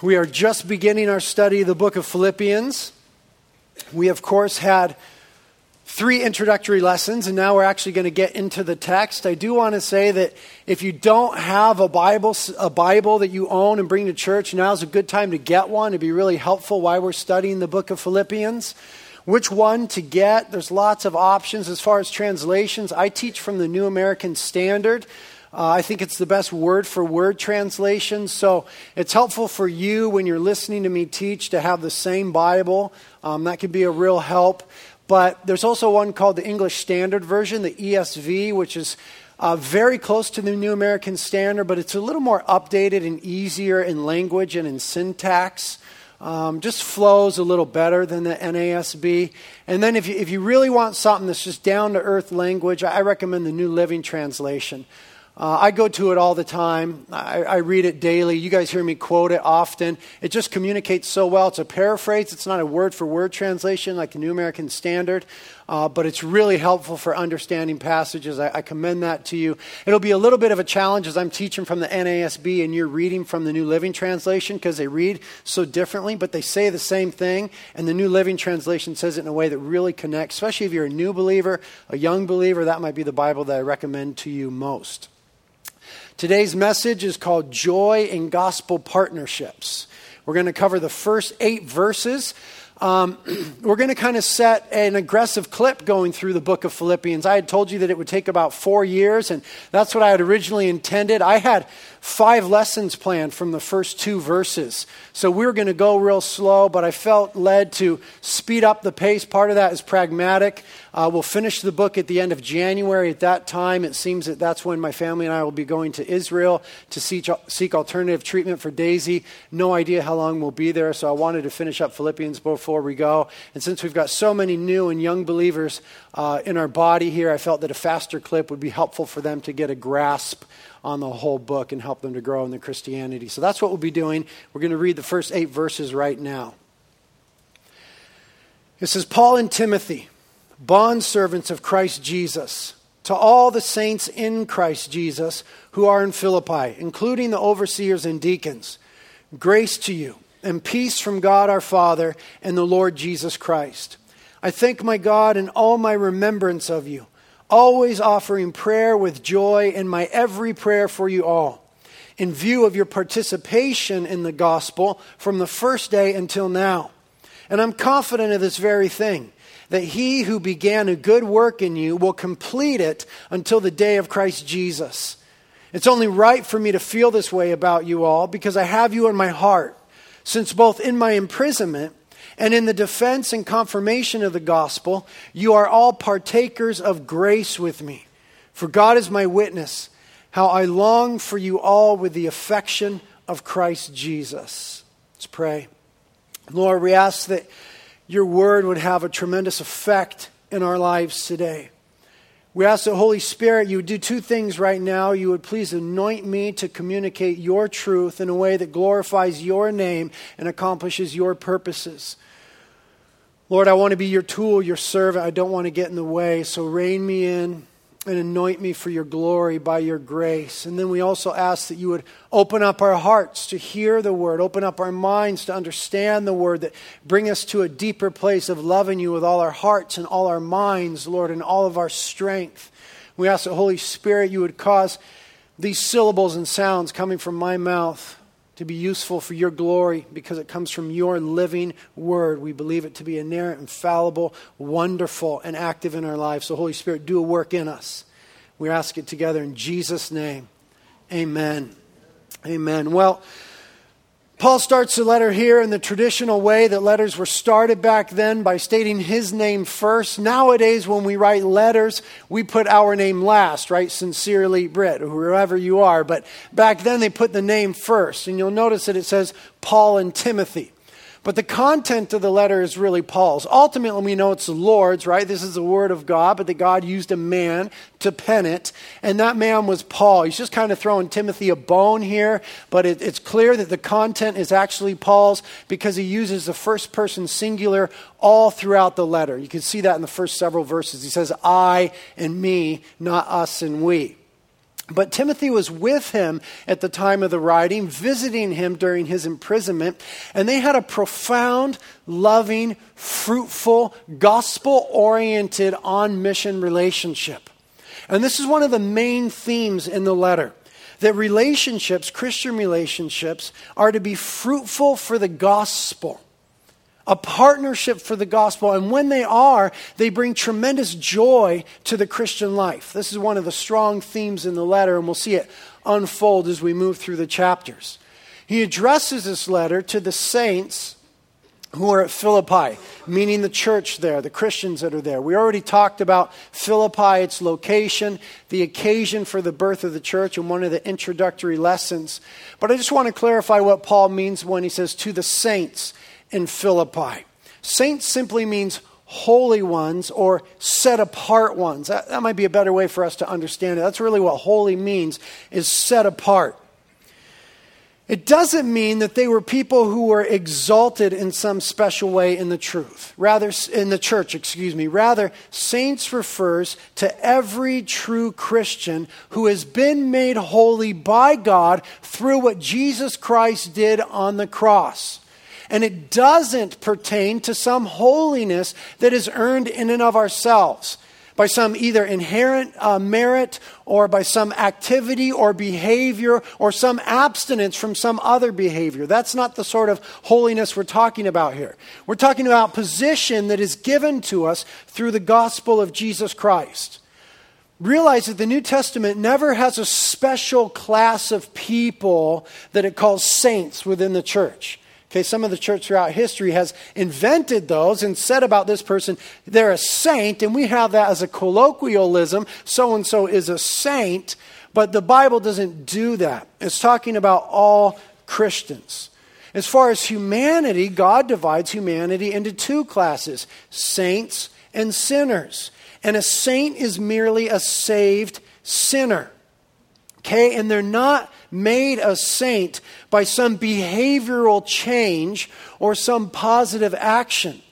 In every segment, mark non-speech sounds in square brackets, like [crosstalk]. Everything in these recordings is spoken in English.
We are just beginning our study of the book of Philippians. We, of course, had three introductory lessons, and now we're actually going to get into the text. I do want to say that if you don't have a Bible, a Bible that you own and bring to church, now is a good time to get one. It'd be really helpful while we're studying the book of Philippians. Which one to get? There's lots of options as far as translations. I teach from the New American Standard. Uh, I think it's the best word for word translation. So it's helpful for you when you're listening to me teach to have the same Bible. Um, that could be a real help. But there's also one called the English Standard Version, the ESV, which is uh, very close to the New American Standard, but it's a little more updated and easier in language and in syntax. Um, just flows a little better than the NASB. And then if you, if you really want something that's just down to earth language, I recommend the New Living Translation. Uh, I go to it all the time. I, I, read it daily. You guys hear me quote it often. It just communicates so well. It's a paraphrase, it's not a word for word translation like the New American Standard, uh, but it's really helpful for understanding passages. I, I, commend that to you. It'll be a little bit of a challenge as I'm teaching from the NASB and you're reading from the New Living Translation because they read so differently, but they say the same thing. And the New Living Translation says it in a way that really connects, especially if you're a new believer, a young believer. That might be the Bible that I recommend to you most. Today's message is called Joy in Gospel Partnerships. We're going to cover the first eight verses. Um, [clears throat] we're going to kind of set an aggressive clip going through the book of Philippians. I had told you that it would take about four years, and that's what I had originally intended. I had five lessons planned from the first two verses. So we are going to go real slow, but I felt led to speed up the pace. Part of that is pragmatic. Uh, we'll finish the book at the end of January. At that time, it seems that that's when my family and I will be going to Israel to seek, seek alternative treatment for Daisy. No idea how long we'll be there, so I wanted to finish up Philippians before we go. And since we've got so many new and young believers uh, in our body here, I felt that a faster clip would be helpful for them to get a grasp on the whole book and help them to grow in their Christianity. So that's what we'll be doing. We're going to read the first eight verses right now. It says, Paul and Timothy, bondservants of Christ Jesus, to all the saints in Christ Jesus who are in Philippi, including the overseers and deacons, grace to you and peace from God our Father and the Lord Jesus Christ. I thank my God in all my remembrance of you always offering prayer with joy in my every prayer for you all, in view of your participation in the gospel from the first day until now. And I'm confident of this very thing that he who began a good work in you will complete it until the day of Christ Jesus. It's only right for me to feel this way about you all because I have you in my heart, since both in my imprisonment and in the defense and confirmation of the gospel, you are all partakers of grace with me. For God is my witness, how I long for you all with the affection of Christ Jesus. Let's pray. Lord, we ask that your word would have a tremendous effect in our lives today. We ask the Holy Spirit, you would do two things right now. You would please anoint me to communicate your truth in a way that glorifies your name and accomplishes your purposes. Lord, I want to be your tool, your servant. I don't want to get in the way. So rein me in and anoint me for your glory by your grace. And then we also ask that you would open up our hearts to hear the word, open up our minds to understand the word, that bring us to a deeper place of loving you with all our hearts and all our minds, Lord, and all of our strength. We ask that Holy Spirit, you would cause these syllables and sounds coming from my mouth to be useful for your glory because it comes from your living word. We believe it to be inerrant, infallible, wonderful, and active in our lives. So, Holy Spirit, do a work in us. We ask it together in Jesus' name. Amen. Amen. Well, Paul starts the letter here in the traditional way that letters were started back then by stating his name first. Nowadays, when we write letters, we put our name last, right? Sincerely, Britt, or whoever you are. But back then, they put the name first. And you'll notice that it says Paul and Timothy. But the content of the letter is really Paul's. Ultimately, we know it's the Lord's, right? This is the word of God, but that God used a man to pen it. And that man was Paul. He's just kind of throwing Timothy a bone here, but it, it's clear that the content is actually Paul's because he uses the first person singular all throughout the letter. You can see that in the first several verses. He says, I and me, not us and we. But Timothy was with him at the time of the writing, visiting him during his imprisonment, and they had a profound, loving, fruitful, gospel oriented, on mission relationship. And this is one of the main themes in the letter that relationships, Christian relationships, are to be fruitful for the gospel a partnership for the gospel. And when they are, they bring tremendous joy to the Christian life. This is one of the strong themes in the letter, and we'll see it unfold as we move through the chapters. He addresses this letter to the saints who are at Philippi, meaning the church there, the Christians that are there. We already talked about Philippi, its location, the occasion for the birth of the church, and one of the introductory lessons. But I just want to clarify what Paul means when he says to the saints in Philippi. Saints simply means holy ones or set apart ones. That, that might be a better way for us to understand it. That's really what holy means is set apart. It doesn't mean that they were people who were exalted in some special way in the truth. Rather, in the church, excuse me. Rather, saints refers to every true Christian who has been made holy by God through what Jesus Christ did on the cross. And it doesn't pertain to some holiness that is earned in and of ourselves by some either inherent uh, merit or by some activity or behavior or some abstinence from some other behavior. That's not the sort of holiness we're talking about here. We're talking about position that is given to us through the gospel of Jesus Christ. Realize that the New Testament never has a special class of people that it calls saints within the church. Okay, some of the church throughout history has invented those and said about this person, they're a saint, and we have that as a colloquialism. So and so is a saint, but the Bible doesn't do that. It's talking about all Christians. As far as humanity, God divides humanity into two classes saints and sinners. And a saint is merely a saved sinner. Okay, and they're not made a saint by some behavioral change or some positive action.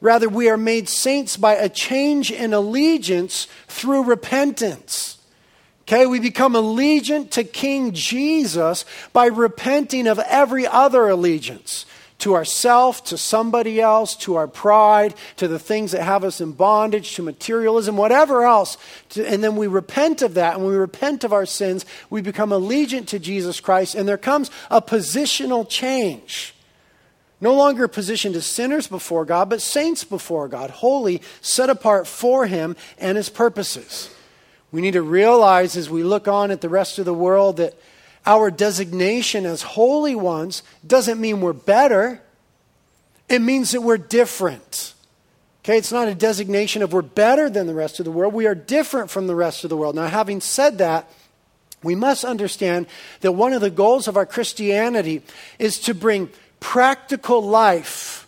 Rather, we are made saints by a change in allegiance through repentance. Okay, we become allegiant to King Jesus by repenting of every other allegiance to ourself, to somebody else, to our pride, to the things that have us in bondage, to materialism, whatever else. And then we repent of that, and when we repent of our sins, we become allegiant to Jesus Christ, and there comes a positional change. No longer positioned as sinners before God, but saints before God, holy, set apart for Him and His purposes. We need to realize as we look on at the rest of the world that our designation as holy ones doesn't mean we're better, it means that we're different. Okay, it's not a designation of we're better than the rest of the world. We are different from the rest of the world. Now, having said that, we must understand that one of the goals of our Christianity is to bring practical life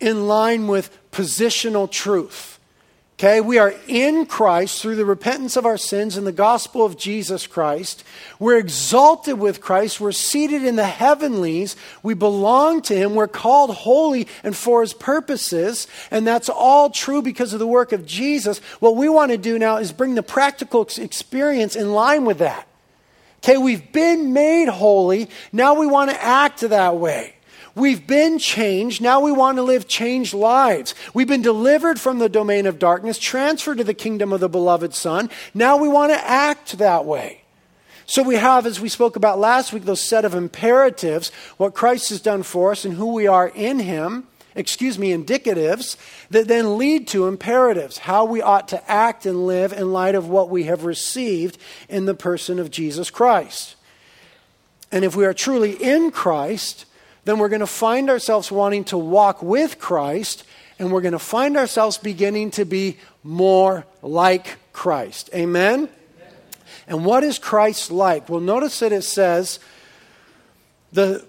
in line with positional truth. Okay, we are in Christ through the repentance of our sins and the gospel of Jesus Christ. We're exalted with Christ. We're seated in the heavenlies. We belong to Him. We're called holy and for His purposes. And that's all true because of the work of Jesus. What we want to do now is bring the practical experience in line with that. Okay, we've been made holy. Now we want to act that way. We've been changed. Now we want to live changed lives. We've been delivered from the domain of darkness, transferred to the kingdom of the beloved Son. Now we want to act that way. So we have, as we spoke about last week, those set of imperatives, what Christ has done for us and who we are in Him, excuse me, indicatives, that then lead to imperatives, how we ought to act and live in light of what we have received in the person of Jesus Christ. And if we are truly in Christ, then we're going to find ourselves wanting to walk with Christ, and we're going to find ourselves beginning to be more like Christ. Amen? Amen? And what is Christ like? Well, notice that it says, the,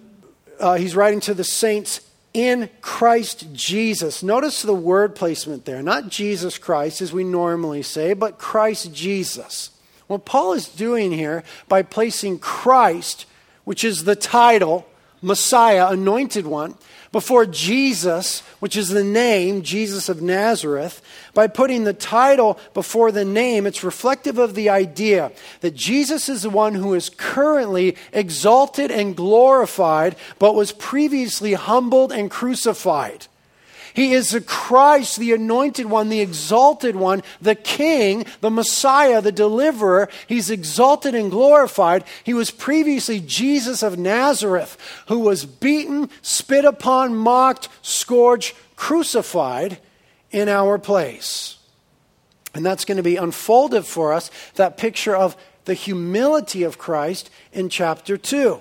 uh, he's writing to the saints in Christ Jesus. Notice the word placement there. Not Jesus Christ, as we normally say, but Christ Jesus. What Paul is doing here by placing Christ, which is the title, Messiah, anointed one, before Jesus, which is the name, Jesus of Nazareth, by putting the title before the name, it's reflective of the idea that Jesus is the one who is currently exalted and glorified, but was previously humbled and crucified. He is the Christ, the anointed one, the exalted one, the King, the Messiah, the deliverer. He's exalted and glorified. He was previously Jesus of Nazareth, who was beaten, spit upon, mocked, scourged, crucified in our place. And that's going to be unfolded for us, that picture of the humility of Christ in chapter 2.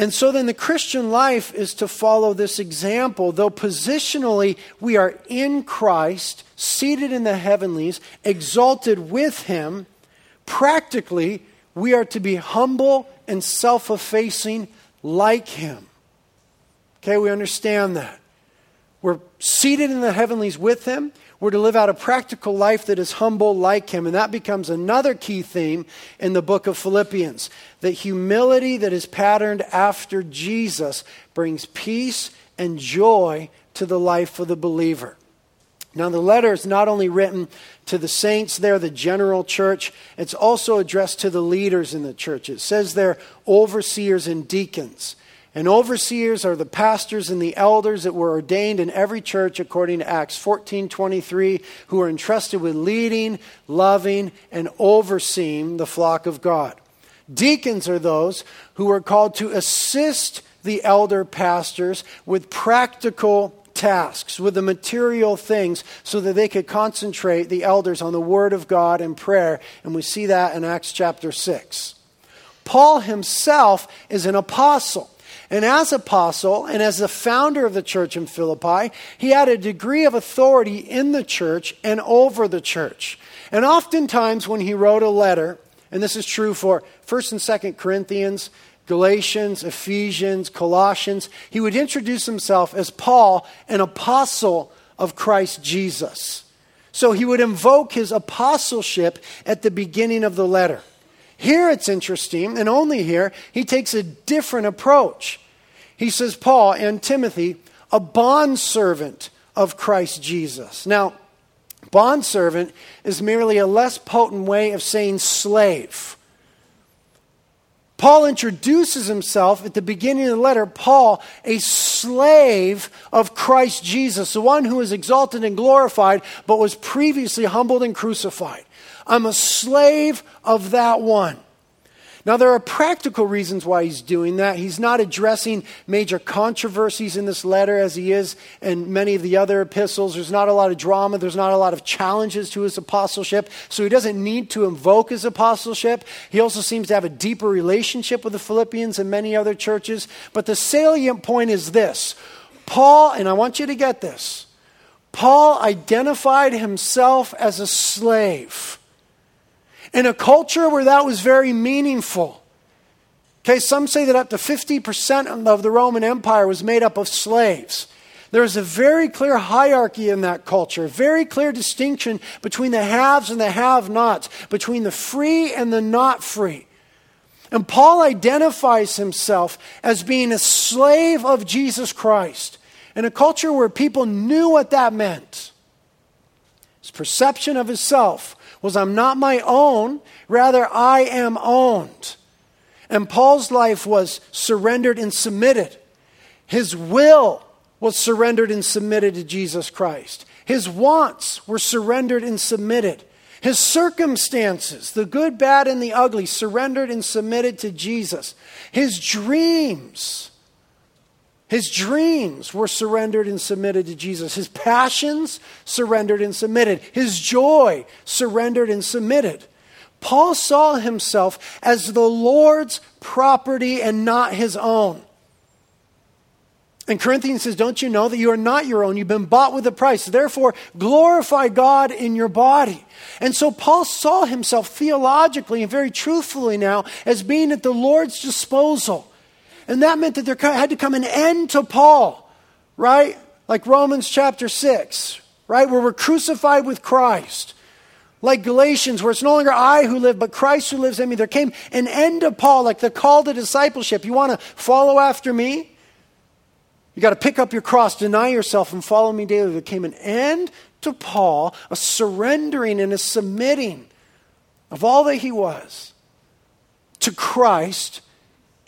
And so then the Christian life is to follow this example, though positionally we are in Christ, seated in the heavenlies, exalted with Him. Practically, we are to be humble and self effacing like Him. Okay, we understand that. We're seated in the heavenlies with Him. We're to live out a practical life that is humble like him. And that becomes another key theme in the book of Philippians. That humility that is patterned after Jesus brings peace and joy to the life of the believer. Now, the letter is not only written to the saints there, the general church, it's also addressed to the leaders in the church. It says there, overseers and deacons. And overseers are the pastors and the elders that were ordained in every church according to Acts 14:23 who are entrusted with leading, loving and overseeing the flock of God. Deacons are those who are called to assist the elder pastors with practical tasks, with the material things, so that they could concentrate the elders on the Word of God and prayer. And we see that in Acts chapter 6. Paul himself is an apostle. And as apostle and as the founder of the church in Philippi, he had a degree of authority in the church and over the church. And oftentimes when he wrote a letter, and this is true for 1st and 2nd Corinthians, Galatians, Ephesians, Colossians, he would introduce himself as Paul, an apostle of Christ Jesus. So he would invoke his apostleship at the beginning of the letter. Here it's interesting, and only here, he takes a different approach. He says, Paul and Timothy, a bondservant of Christ Jesus. Now, bondservant is merely a less potent way of saying slave. Paul introduces himself at the beginning of the letter, Paul, a slave of Christ Jesus, the one who is exalted and glorified, but was previously humbled and crucified. I'm a slave of that one. Now, there are practical reasons why he's doing that. He's not addressing major controversies in this letter as he is in many of the other epistles. There's not a lot of drama, there's not a lot of challenges to his apostleship, so he doesn't need to invoke his apostleship. He also seems to have a deeper relationship with the Philippians and many other churches. But the salient point is this Paul, and I want you to get this, Paul identified himself as a slave in a culture where that was very meaningful. Okay, some say that up to 50% of the Roman Empire was made up of slaves. There's a very clear hierarchy in that culture, very clear distinction between the haves and the have nots, between the free and the not free. And Paul identifies himself as being a slave of Jesus Christ in a culture where people knew what that meant. His perception of himself was I'm not my own, rather, I am owned. And Paul's life was surrendered and submitted. His will was surrendered and submitted to Jesus Christ. His wants were surrendered and submitted. His circumstances, the good, bad, and the ugly, surrendered and submitted to Jesus. His dreams, his dreams were surrendered and submitted to Jesus. His passions surrendered and submitted. His joy surrendered and submitted. Paul saw himself as the Lord's property and not his own. And Corinthians says, Don't you know that you are not your own? You've been bought with a price. Therefore, glorify God in your body. And so Paul saw himself theologically and very truthfully now as being at the Lord's disposal. And that meant that there had to come an end to Paul, right? Like Romans chapter 6, right? Where we're crucified with Christ. Like Galatians, where it's no longer I who live, but Christ who lives in me. There came an end to Paul, like the call to discipleship. You want to follow after me? You got to pick up your cross, deny yourself, and follow me daily. There came an end to Paul, a surrendering and a submitting of all that he was to Christ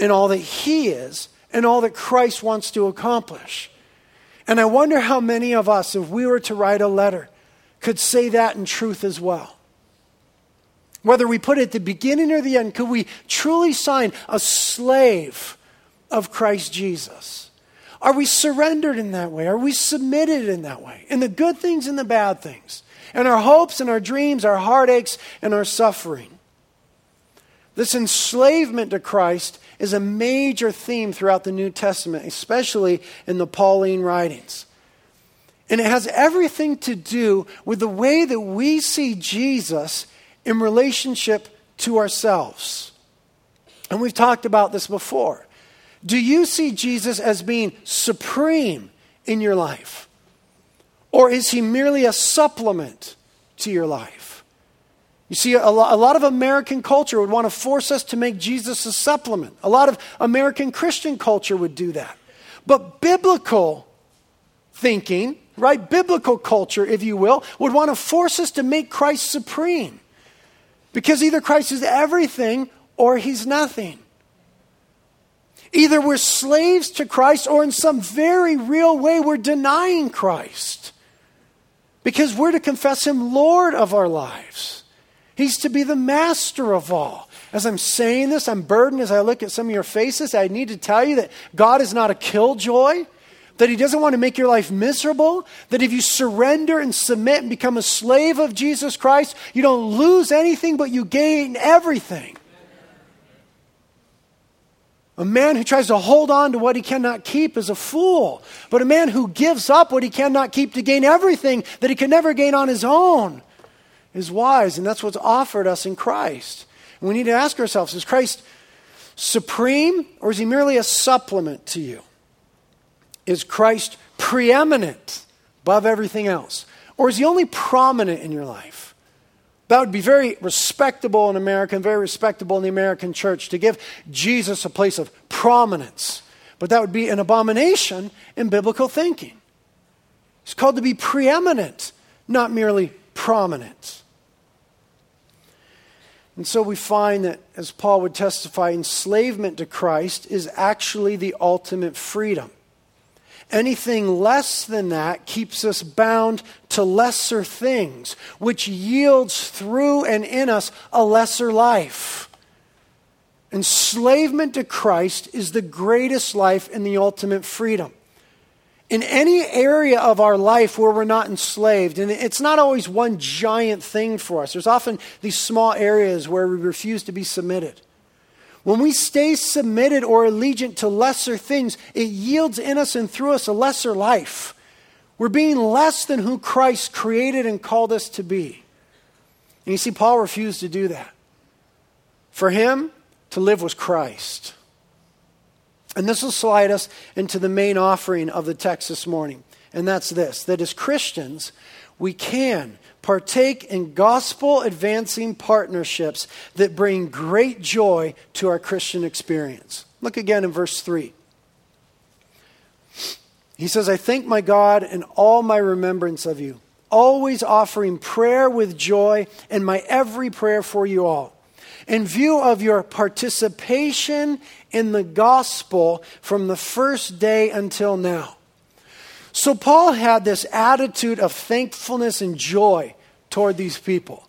and all that he is and all that Christ wants to accomplish. And I wonder how many of us, if we were to write a letter, could say that in truth as well. Whether we put it at the beginning or the end, could we truly sign a slave of Christ Jesus? Are we surrendered in that way? Are we submitted in that way? In the good things and the bad things? And our hopes and our dreams, our heartaches and our suffering? This enslavement to Christ is a major theme throughout the New Testament, especially in the Pauline writings. And it has everything to do with the way that we see Jesus in relationship to ourselves. And we've talked about this before. Do you see Jesus as being supreme in your life? Or is he merely a supplement to your life? You see, a lot, of American culture would want to force us to make Jesus a supplement. A lot of American Christian culture would do that. But biblical thinking right? Biblical culture, if you will, would want to force us to make Christ supreme. Because either Christ is everything or he's nothing. Either we're slaves to Christ or in some very real way we're denying Christ. Because we're to confess him Lord of our lives. He's to be the master of all. As I'm saying this, I'm burdened as I look at some of your faces. I need to tell you that God is not a killjoy that He doesn't want to make your life miserable, that if you surrender and submit and become a slave of Jesus Christ, you don't lose anything, but you gain everything. A man who tries to hold on to what he cannot keep is a fool. But a man who gives up what he cannot keep to gain everything that he can never gain on his own is wise. And that's what's offered us in Christ. And we need to ask ourselves is Christ supreme or is he merely a supplement to you? Is Christ preeminent above everything else? Or is he only prominent in your life? That would be very respectable in America and very respectable in the American church to give Jesus a place of prominence. But that would be an abomination in biblical thinking. He's called to be preeminent, not merely prominent. And so we find that, as Paul would testify, enslavement to Christ is actually the ultimate freedom. Anything less than that keeps us bound to lesser things, which yields through and in us a lesser life. Enslavement to Christ is the greatest life and the ultimate freedom. In any area of our life where we're not enslaved, and it's not always one giant thing for us, there's often these small areas where we refuse to be submitted. When we stay submitted or allegiant to lesser things, it yields in us and through us a lesser life. We're being less than who Christ created and called us to be. And you see, Paul refused to do that. For him, to live was Christ. And this will slide us into the main offering of the text this morning. And that's this that as Christians, we can partake in gospel advancing partnerships that bring great joy to our Christian experience. Look again in verse 3. He says, I thank my God in all my remembrance of you, always offering prayer with joy in my every prayer for you all, in view of your participation in the gospel from the first day until now so Paul had this attitude of thankfulness and joy toward these people.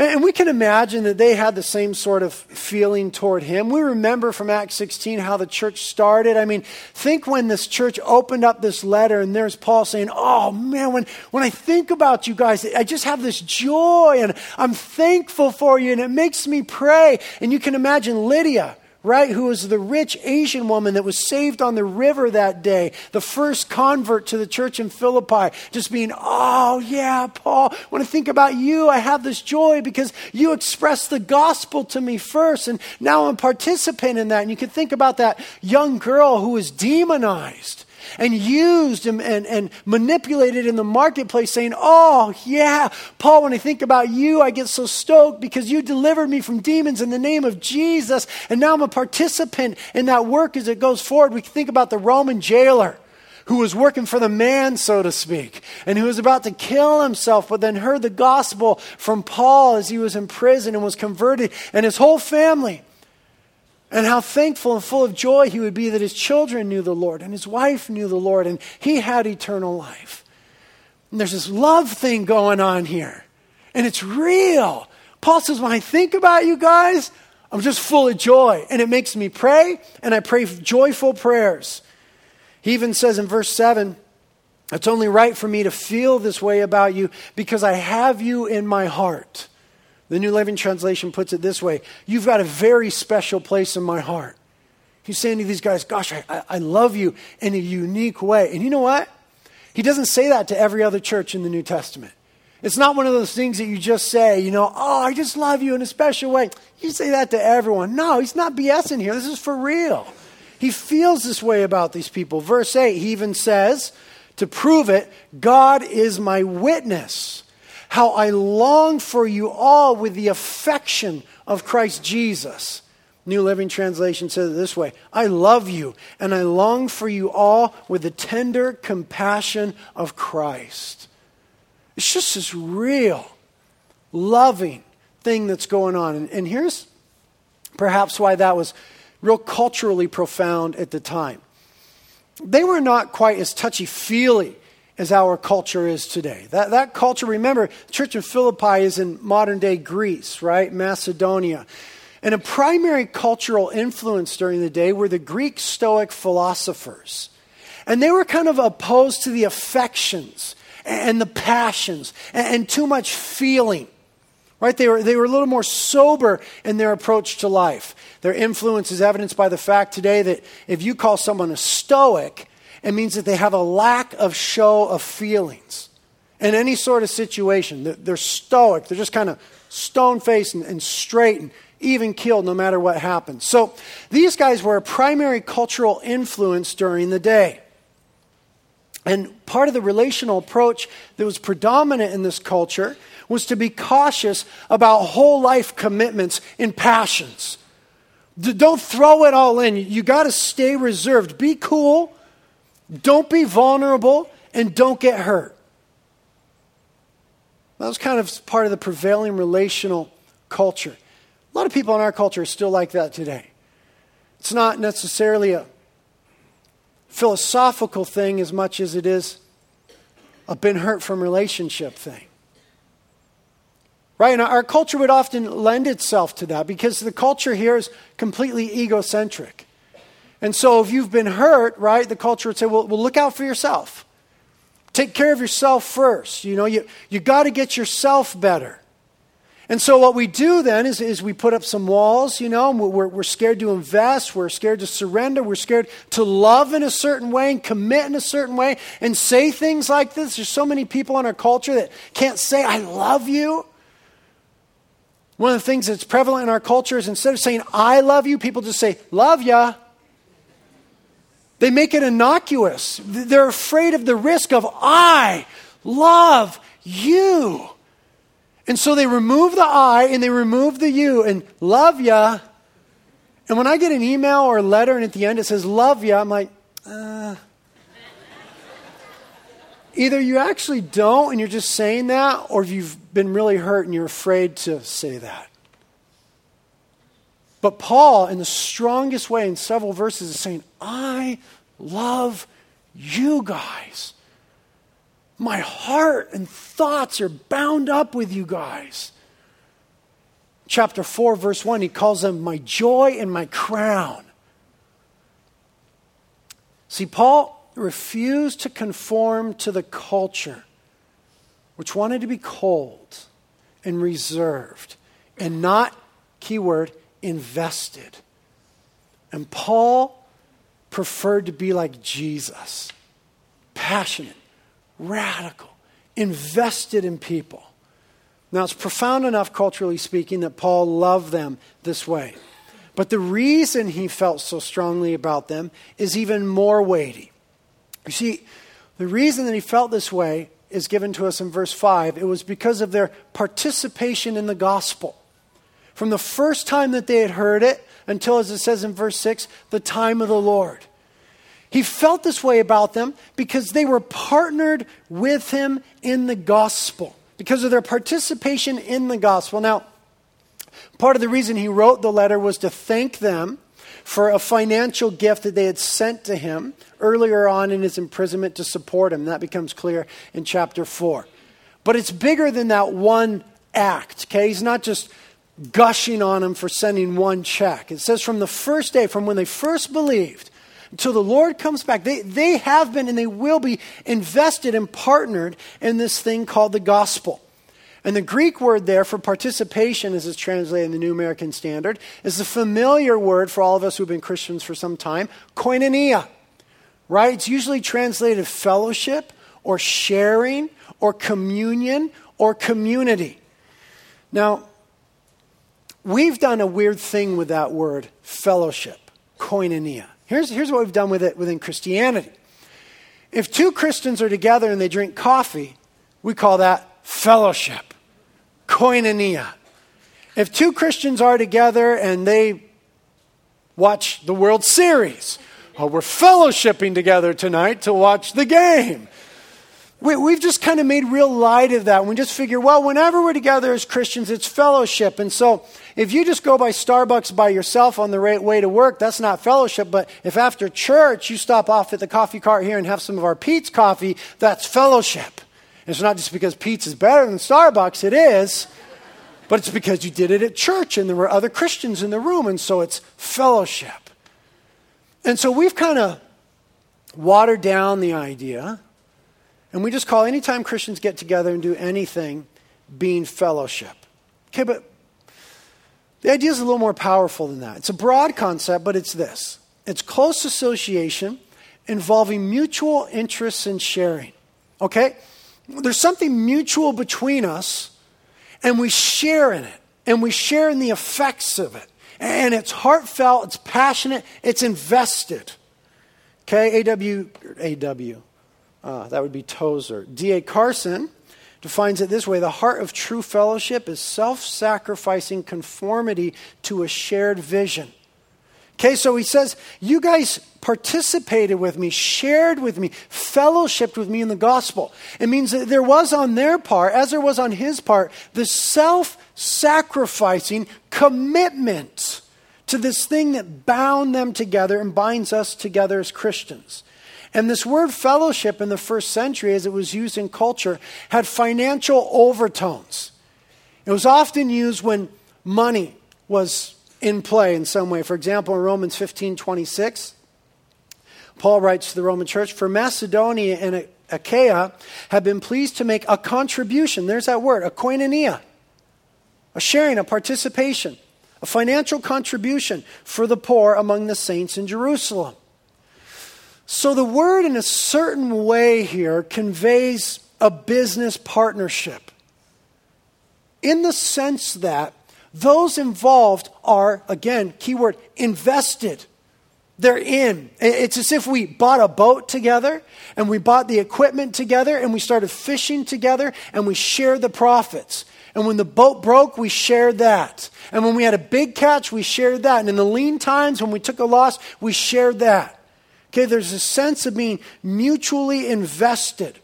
And we can imagine that they had the same sort of feeling toward him. We remember from Acts 16 how the church started. I mean, think when this church opened up this letter and there's Paul saying, Oh man, when, when I think about you guys, I just have this joy and I'm thankful for you and it makes me pray. And you can imagine Lydia right? Who was the rich Asian woman that was saved on the river that day, the first convert to the church in Philippi, just being, oh, yeah, Paul, when I think about you, I have this joy because you expressed the gospel to me first, and now I'm participating in that. And you can think about that young girl who was demonized and used and, and, and manipulated in the marketplace, saying, Oh, yeah, Paul, when I think about you, I get so stoked because you delivered me from demons in the name of Jesus. And now I'm a participant in that work as it goes forward. We think about the Roman jailer who was working for the man, so to speak, and who was about to kill himself, but then heard the gospel from Paul as he was in prison and was converted, and his whole family. And how thankful and full of joy he would be that his children knew the Lord and his wife knew the Lord and he had eternal life. And there's this love thing going on here. And it's real. Paul says, when I think about you guys, I'm just full of joy. And it makes me pray, and I pray joyful prayers. He even says in verse 7 it's only right for me to feel this way about you because I have you in my heart. The New Living Translation puts it this way You've got a very special place in my heart. He's saying to these guys, Gosh, I, I love you in a unique way. And you know what? He doesn't say that to every other church in the New Testament. It's not one of those things that you just say, you know, oh, I just love you in a special way. You say that to everyone. No, he's not BSing here. This is for real. He feels this way about these people. Verse 8, he even says, to prove it, God is my witness. How I long for you all with the affection of Christ Jesus. New Living Translation says it this way I love you, and I long for you all with the tender compassion of Christ. It's just this real, loving thing that's going on. And, and here's perhaps why that was real culturally profound at the time. They were not quite as touchy feely as our culture is today. That, that culture, remember, the church of Philippi is in modern day Greece, right? Macedonia. And a primary cultural influence during the day were the Greek Stoic philosophers. And they were kind of opposed to the affections and the passions and, too much feeling. Right? They were, they were a little more sober in their approach to life. Their influence is evidenced by the fact today that if you call someone a stoic, it means that they have a lack of show of feelings in any sort of situation. They're stoic, they're just kind of stone faced and, and straight and even killed no matter what happens. So these guys were a primary cultural influence during the day. And part of the relational approach that was predominant in this culture was to be cautious about whole life commitments and passions. Don't throw it all in. You got to stay reserved. Be cool. Don't be vulnerable and don't get hurt. That was kind of part of the prevailing relational culture. A lot of people in our culture are still like that today. It's not necessarily a philosophical thing as much as it is a been hurt from relationship thing. Right? And our culture would often lend itself to that because the culture here is completely egocentric. And so if you've been hurt, right, the culture would say, well, well look out for yourself. Take care of yourself first. You know, you, you got to get yourself better. And so what we do then is, is we put up some walls, you know, we're, we're scared to invest, we're scared to surrender, we're scared to love in a certain way and commit in a certain way and say things like this. There's so many people in our culture that can't say, I love you. One of the things that's prevalent in our culture is instead of saying, I love you, people just say, love ya. They make it innocuous. They're afraid of the risk of, I love you. And so they remove the I and they remove the you and love ya. And when I get an email or a letter and at the end it says love ya, I'm like, uh. Either you actually don't and you're just saying that, or you've been really hurt and you're afraid to say that. But Paul, in the strongest way, in several verses, is saying, I love you guys. My heart and thoughts are bound up with you guys. Chapter 4, verse 1, he calls them my joy and my crown. See, Paul refused to conform to the culture which wanted to be cold and reserved and not, keyword, invested. And Paul preferred to be like Jesus passionate, radical, invested in people. Now, it's profound enough, culturally speaking, that Paul loved them this way. But the reason he felt so strongly about them is even more weighty. You see, the reason that he felt this way is given to us in verse 5. It was because of their participation in the gospel. From the first time that they had heard it until, as it says in verse 6, the time of the Lord. He felt this way about them because they were partnered with him in the gospel, because of their participation in the gospel. Now, part of the reason he wrote the letter was to thank them for a financial gift that they had sent to him earlier on in his imprisonment to support him. That becomes clear in chapter 4. But it's bigger than that one act, okay? He's not just gushing on them for sending one check. It says from the first day, from when they first believed, until the Lord comes back. They, they have been and they will be invested and partnered in this thing called the gospel. And the Greek word there for participation, as it's translated in the New American Standard, is the familiar word for all of us who've been Christians for some time, koinonia. Right? It's usually translated fellowship or sharing or communion or community. Now, we've done a weird thing with that word, fellowship, koinonia. Here's, here's what we've done with it within Christianity. If two Christians are together and they drink coffee, we call that fellowship, koinonia. If two Christians are together and they watch the World Series, oh, we're fellowshipping together tonight to watch the game. We, have just kind of made real light of that. We just figure, well, whenever we're together as Christians, it's fellowship. And so if you just go by Starbucks by yourself on the right way to work, that's not fellowship. But if after church you stop off at the coffee cart here and have some of our Pete's coffee, that's fellowship. And it's not just because Pete's is better than Starbucks, it is. But it's because you did it at church and there were other Christians in the room, and so it's fellowship. And so we've kind of watered down the idea and we just call anytime Christians get together and do anything being fellowship. Okay, but the idea is a little more powerful than that. It's a broad concept, but it's this it's close association involving mutual interests and sharing. Okay? There's something mutual between us, and we share in it, and we share in the effects of it. And it's heartfelt, it's passionate, it's invested. Okay, AW, AW, uh, that would be Tozer. D.A. Carson defines it this way the heart of true fellowship is self sacrificing conformity to a shared vision. Okay, so he says, You guys participated with me, shared with me, fellowshipped with me in the gospel. It means that there was on their part, as there was on his part, the self sacrificing commitment to this thing that bound them together and binds us together as Christians. And this word fellowship in the first century, as it was used in culture, had financial overtones. It was often used when money was in play in some way. For example, in Romans 15 26, Paul writes to the Roman church For Macedonia and Achaia have been pleased to make a contribution. There's that word, a koinonia, a sharing, a participation, a financial contribution for the poor among the saints in Jerusalem. So the word, in a certain way, here conveys a business partnership in the sense that those involved are, again, keyword, invested. They're in. It's as if we bought a boat together and we bought the equipment together and we started fishing together and we shared the profits. And when the boat broke, we shared that. And when we had a big catch, we shared that. And in the lean times, when we took a loss, we shared that. Okay, there's a sense of being mutually invested.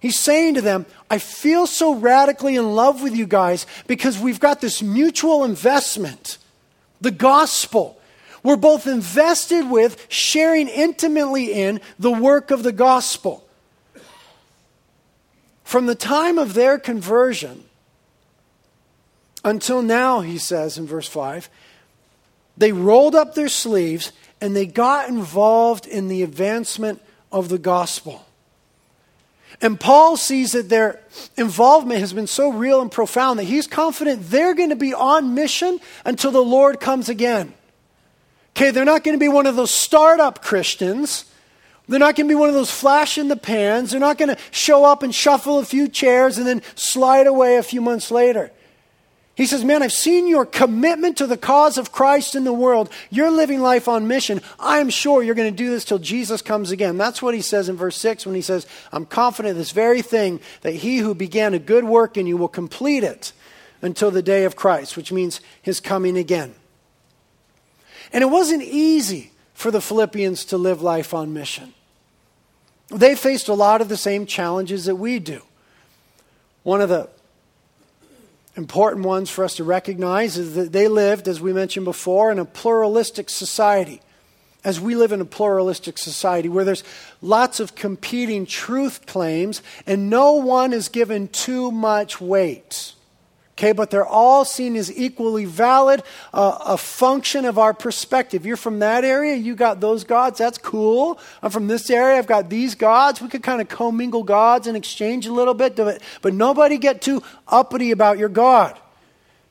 He's saying to them, I feel so radically in love with you guys because we've got this mutual investment, the gospel. We're both invested with sharing intimately in the work of the gospel. From the time of their conversion until now, he says in verse 5, they rolled up their sleeves and they got involved in the advancement of the gospel. And Paul sees that their involvement has been so real and profound that he's confident they're going to be on mission until the Lord comes again. Okay, they're not going to be one of those startup Christians. They're not going to be one of those flash in the pans. They're not going to show up and shuffle a few chairs and then slide away a few months later. He says, Man, I've seen your commitment to the cause of Christ in the world. You're living life on mission. I'm sure you're going to do this till Jesus comes again. That's what he says in verse 6 when he says, I'm confident of this very thing that he who began a good work in you will complete it until the day of Christ, which means his coming again. And it wasn't easy for the Philippians to live life on mission. They faced a lot of the same challenges that we do. One of the important ones for us to recognize is that they lived, as we mentioned before, in a pluralistic society. As we live in a pluralistic society where there's lots of competing truth claims and no one is given too much weight. Okay, but they're all seen as equally valid, uh, a function of our perspective. You're from that area, you got those gods, that's cool. I'm from this area, I've got these gods. We could kind of commingle gods and exchange a little bit, but, nobody get too uppity about your God.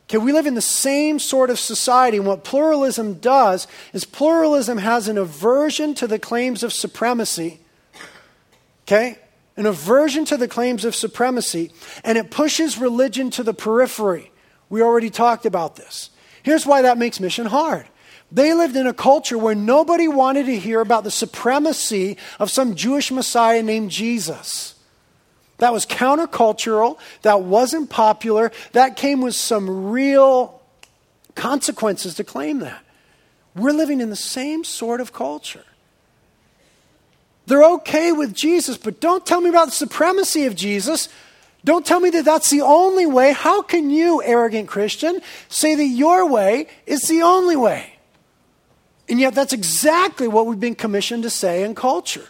Okay, we live in the same sort of society, and what pluralism does is pluralism has an aversion to the claims of supremacy. Okay? An aversion to the claims of supremacy, and it pushes religion to the periphery. We already talked about this. Here's why that makes mission hard. They lived in a culture where nobody wanted to hear about the supremacy of some Jewish Messiah named Jesus. That was countercultural, that wasn't popular, that came with some real consequences to claim that. We're living in the same sort of culture. They're okay with Jesus, but don't tell me about the supremacy of Jesus. Don't tell me that that's the only way. How can you, arrogant Christian, say that your way is the only way? And yet, that's exactly what we've been commissioned to say in culture.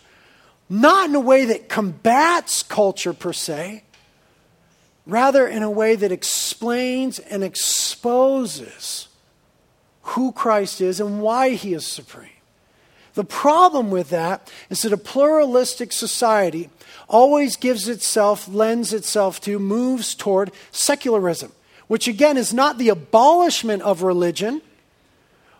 Not in a way that combats culture per se, rather, in a way that explains and exposes who Christ is and why he is supreme. The problem with that is that a pluralistic society always gives itself, lends itself to, moves toward secularism, which again is not the abolishment of religion,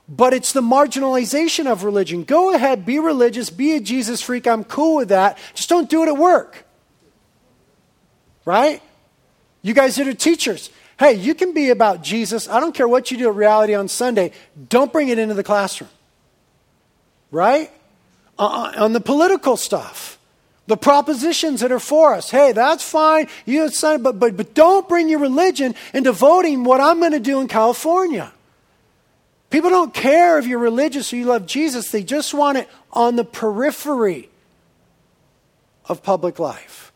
but it's the marginalization of religion. Go ahead, be religious, be a Jesus freak, I'm cool with that. Just don't do it at work. Right? You guys that are teachers, hey, you can be about Jesus. I don't care what you do at reality on Sunday, don't bring it into the classroom right? Uh, on the political stuff, the propositions that are for us. Hey, that's fine. You sign, but but but don't bring your religion into voting what I'm going to do in California. People don't care if you're religious or you love Jesus. They just want it on the periphery of public life.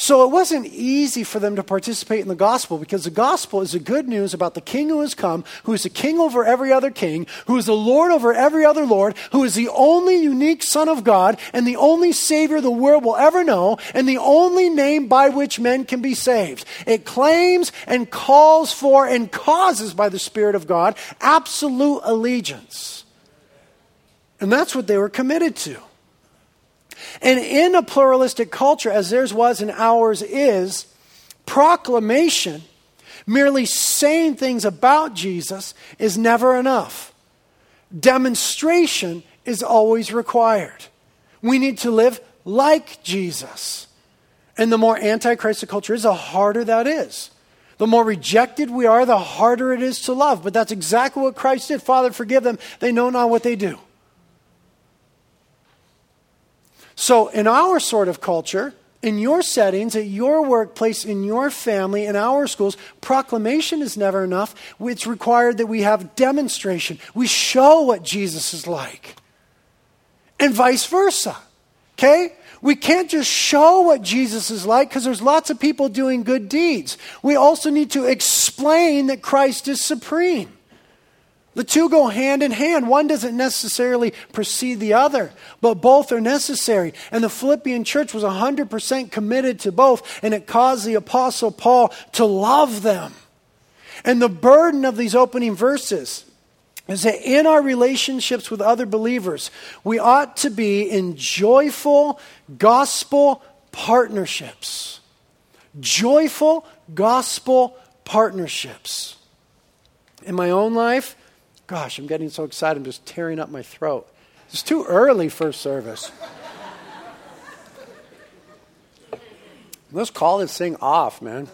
So it wasn't easy for them to participate in the gospel because the gospel is the good news about the king who has come, who is the king over every other king, who is the Lord over every other Lord, who is the only unique Son of God and the only Savior the world will ever know, and the only name by which men can be saved. It claims and calls for and causes by the Spirit of God absolute allegiance. And that's what they were committed to. And in a pluralistic culture, as theirs was and ours is, proclamation, merely saying things about Jesus, is never enough. Demonstration is always required. We need to live like Jesus. And the more antichrist the culture is, the harder that is. The more rejected we are, the harder it is to love. But that's exactly what Christ did. Father, forgive them. They know not what they do. So, in our sort of culture, in your settings, at your workplace, in your family, in our schools, proclamation is never enough. It's required that we have demonstration. We show what Jesus is like. And vice versa. Okay? We can't just show what Jesus is like because there's lots of people doing good deeds. We also need to explain that Christ is supreme. The two go hand in hand. One doesn't necessarily precede the other, but both are necessary. And the Philippian church was 100% committed to both, and it caused the Apostle Paul to love them. And the burden of these opening verses is that in our relationships with other believers, we ought to be in joyful gospel partnerships. Joyful gospel partnerships. In my own life, Gosh, I'm getting so excited, I'm just tearing up my throat. It's too early for service. Let's call this thing off, man.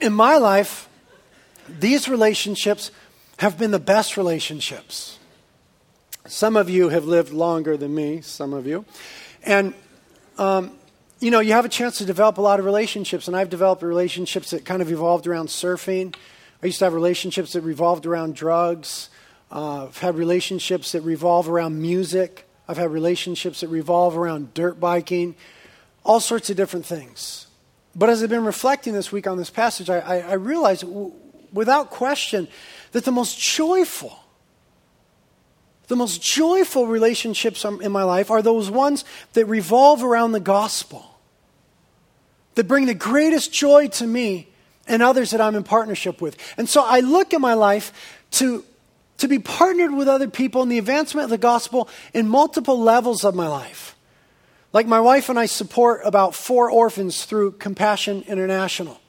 in my life, these relationships have been the best relationships. Some of you have lived longer than me, some of you. And, um, you know, you have a chance to develop a lot of relationships, and I've developed relationships that kind of evolved around surfing. I used to have relationships that revolved around drugs. Uh, I've had relationships that revolve around music. I've had relationships that revolve around dirt biking, all sorts of different things. But as I've been reflecting this week on this passage, I, I, I realized w- without question that the most joyful, the most joyful relationships in my life are those ones that revolve around the gospel, that bring the greatest joy to me and others that I'm in partnership with. And so I look at my life to, to be partnered with other people in the advancement of the gospel in multiple levels of my life. Like my wife and I support about four orphans through Compassion International.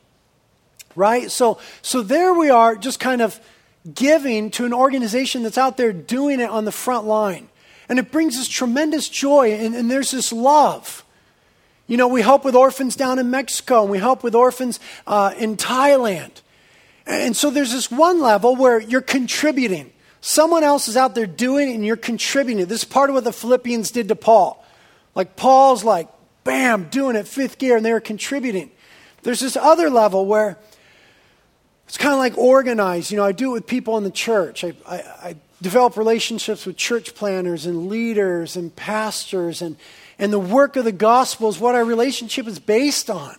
Right? So, so there we are, just kind of giving to an organization that's out there doing it on the front line. And it brings us tremendous joy, and, and there's this love. You know, we help with orphans down in Mexico, and we help with orphans uh, in Thailand. And so there's this one level where you're contributing. Someone else is out there doing it, and you're contributing. This is part of what the Philippians did to Paul. Like, Paul's like, bam, doing it fifth gear, and they were contributing. There's this other level where it's kind of like organized. You know, I do it with people in the church. I, I, I develop relationships with church planners and leaders and pastors, and, and the work of the gospel is what our relationship is based on.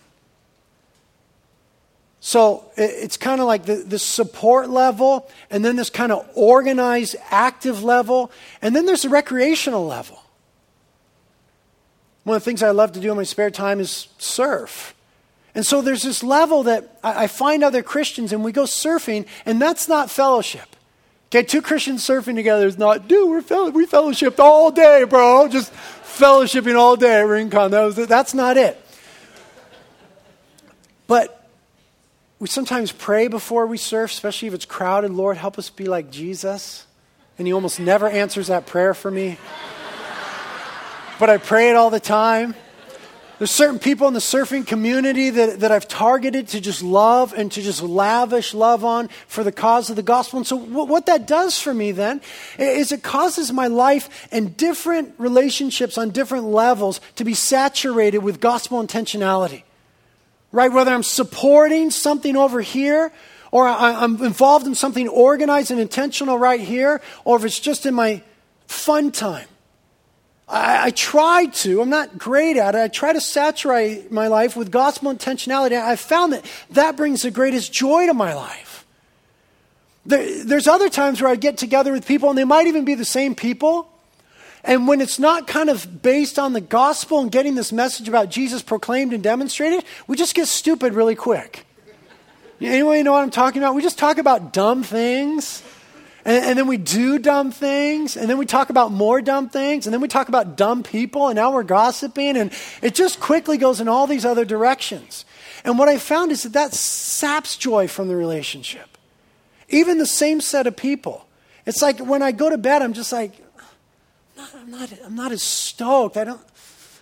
So it's kind of like the, the support level, and then this kind of organized, active level, and then there's the recreational level. One of the things I love to do in my spare time is surf. And so there's this level that I find other Christians and we go surfing, and that's not fellowship. Okay, two Christians surfing together is not, dude, we're fellow, we all day, bro. Just fellowshipping all day at Rincon. That was, that's not it. But we sometimes pray before we surf, especially if it's crowded. Lord, help us be like Jesus. And he almost never answers that prayer for me. but I pray it all the time. There's certain people in the surfing community that, that I've targeted to just love and to just lavish love on for the cause of the gospel. And so, what, what that does for me then is it causes my life and different relationships on different levels to be saturated with gospel intentionality. Right? Whether I'm supporting something over here, or I'm involved in something organized and intentional right here, or if it's just in my fun time. I, I try to, I'm not great at it, I try to saturate my life with gospel intentionality. I've found that that brings the greatest joy to my life. There, there's other times where I get together with people, and they might even be the same people. And when it's not kind of based on the gospel and getting this message about Jesus proclaimed and demonstrated, we just get stupid really quick. Anybody know what I'm talking about? We just talk about dumb things. And, and, then we do dumb things, and then we talk about more dumb things, and then we talk about dumb people, and now we're gossiping, and it just quickly goes in all these other directions. And what I found is that that saps joy from the relationship. Even the same set of people. It's like when I go to bed, I'm just like, I'm not, I'm not as stoked. I don't,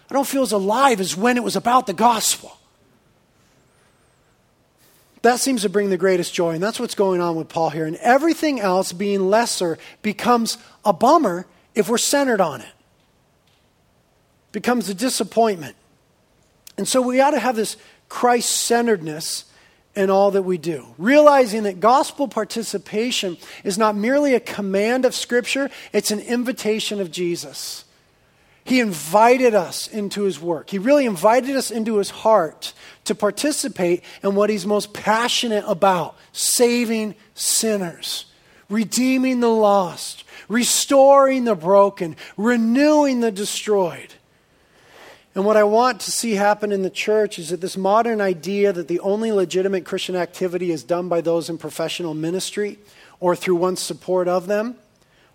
I don't feel as alive as when it was about the gospel. That seems to bring the greatest joy, and that's what's going on with Paul here. And everything else being lesser becomes a bummer if we're centered on it. Becomes a disappointment. And so we ought to have this Christ centeredness in all that we do. Realizing that gospel participation is not merely a command of Scripture, it's an invitation of Jesus. He invited us into his work. He really invited us into his heart to participate in what he's most passionate about saving sinners, redeeming the lost, restoring the broken, renewing the destroyed. And what I want to see happen in the church is that this modern idea that the only legitimate Christian activity is done by those in professional ministry or through one's support of them,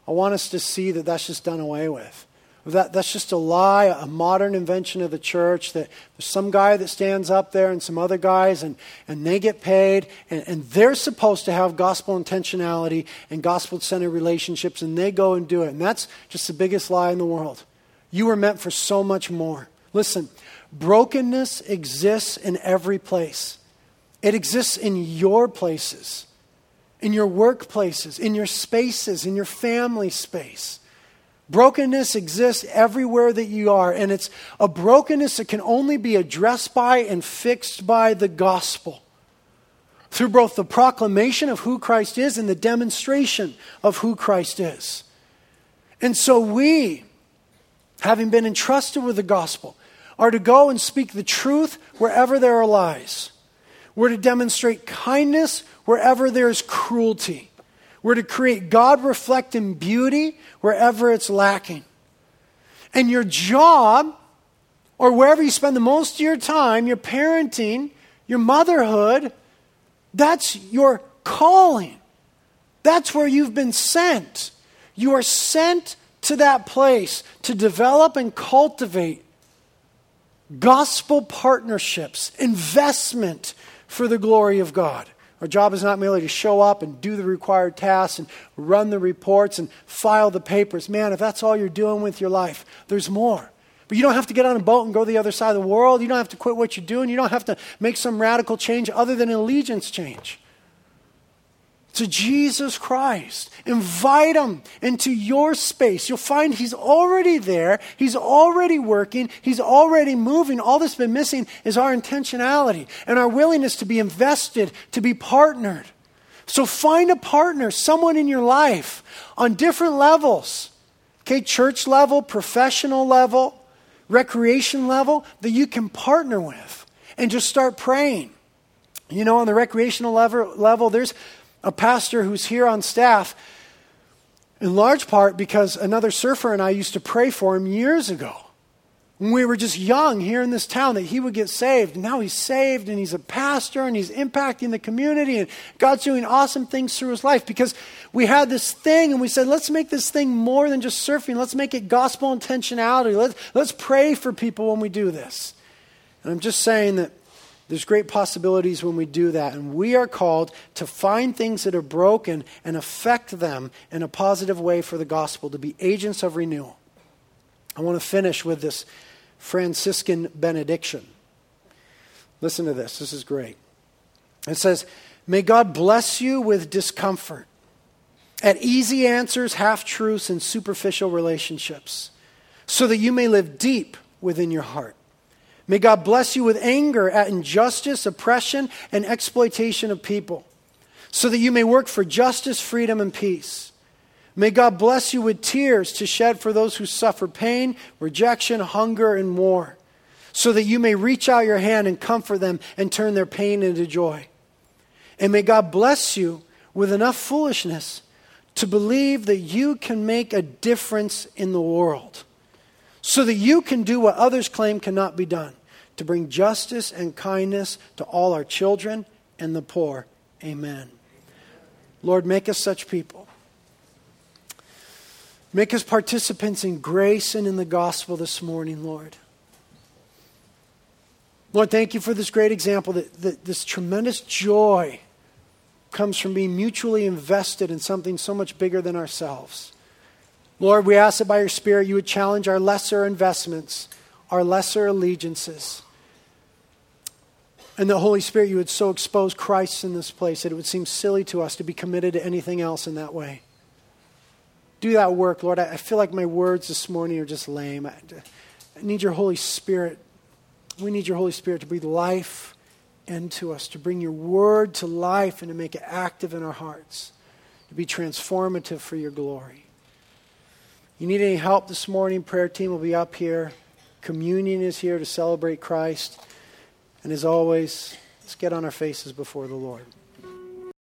I want us to see that that's just done away with. That, that's just a lie, a modern invention of the church that there's some guy that stands up there and some other guys, and, and they get paid, and, and they're supposed to have gospel intentionality and gospel centered relationships, and they go and do it. And that's just the biggest lie in the world. You were meant for so much more. Listen, brokenness exists in every place. It exists in your places, in your workplaces, in your spaces, in your family space. Brokenness exists everywhere that you are, and it's a brokenness that can only be addressed by and fixed by the gospel. Through both the proclamation of who Christ is and the demonstration of who Christ is. And so we, having been entrusted with the gospel, are to go and speak the truth wherever there are lies. We're to demonstrate kindness wherever there is cruelty. We're to create God reflecting beauty wherever it's lacking. And your job, or wherever you spend the most of your time, your parenting, your motherhood, that's your calling. That's where you've been sent. You are sent to that place to develop and cultivate gospel partnerships, investment for the glory of God. Our job is not merely to show up and do the required tasks and run the reports and file the papers. Man, if that's all you're doing with your life, there's more. But you don't have to get on a boat and go to the other side of the world. You don't have to quit what you're doing. You don't have to make some radical change other than an allegiance change to Jesus Christ. Invite him into your space. You'll find he's already there. He's already working. He's already moving. All that's been missing is our intentionality and our willingness to be invested, to be partnered. So find a partner, someone in your life on different levels. Okay, church level, professional level, recreation level that you can partner with and just start praying. You know, on the recreational level, level there's a pastor who's here on staff, in large part because another surfer and I used to pray for him years ago. When we were just young here in this town, that he would get saved. And now he's saved and he's a pastor and he's impacting the community and God's doing awesome things through his life because we had this thing and we said, let's make this thing more than just surfing. Let's make it gospel intentionality. Let's, let's pray for people when we do this. And I'm just saying that there's great possibilities when we do that. And we are called to find things that are broken and affect them in a positive way for the gospel, to be agents of renewal. I want to finish with this Franciscan benediction. Listen to this. This is great. It says, May God bless you with discomfort at easy answers, half truths, and superficial relationships, so that you may live deep within your heart. May God bless you with anger at injustice, oppression, and exploitation of people, so that you may work for justice, freedom, and peace. May God bless you with tears to shed for those who suffer pain, rejection, hunger, and war, so that you may reach out your hand and comfort them and turn their pain into joy. And may God bless you with enough foolishness to believe that you can make a difference in the world so that you can do what others claim cannot be done to bring justice and kindness to all our children and the poor. Amen. Lord, make us such people. Make us participants in grace and in the gospel this morning, Lord. Lord, thank you for this great example that, that this tremendous joy comes from being mutually invested in something so much bigger than ourselves. Lord, we ask that by your Spirit you would challenge our lesser investments, our lesser allegiances. And the Holy Spirit, you would so expose Christ in this place that it would seem silly to us to be committed to anything else in that way. Do that work, Lord. I feel like my words this morning are just lame. I need your Holy Spirit. We need your Holy Spirit to breathe life into us, to bring your word to life and to make it active in our hearts, to be transformative for your glory. You need any help this morning? Prayer team will be up here. Communion is here to celebrate Christ. And as always, let's get on our faces before the Lord.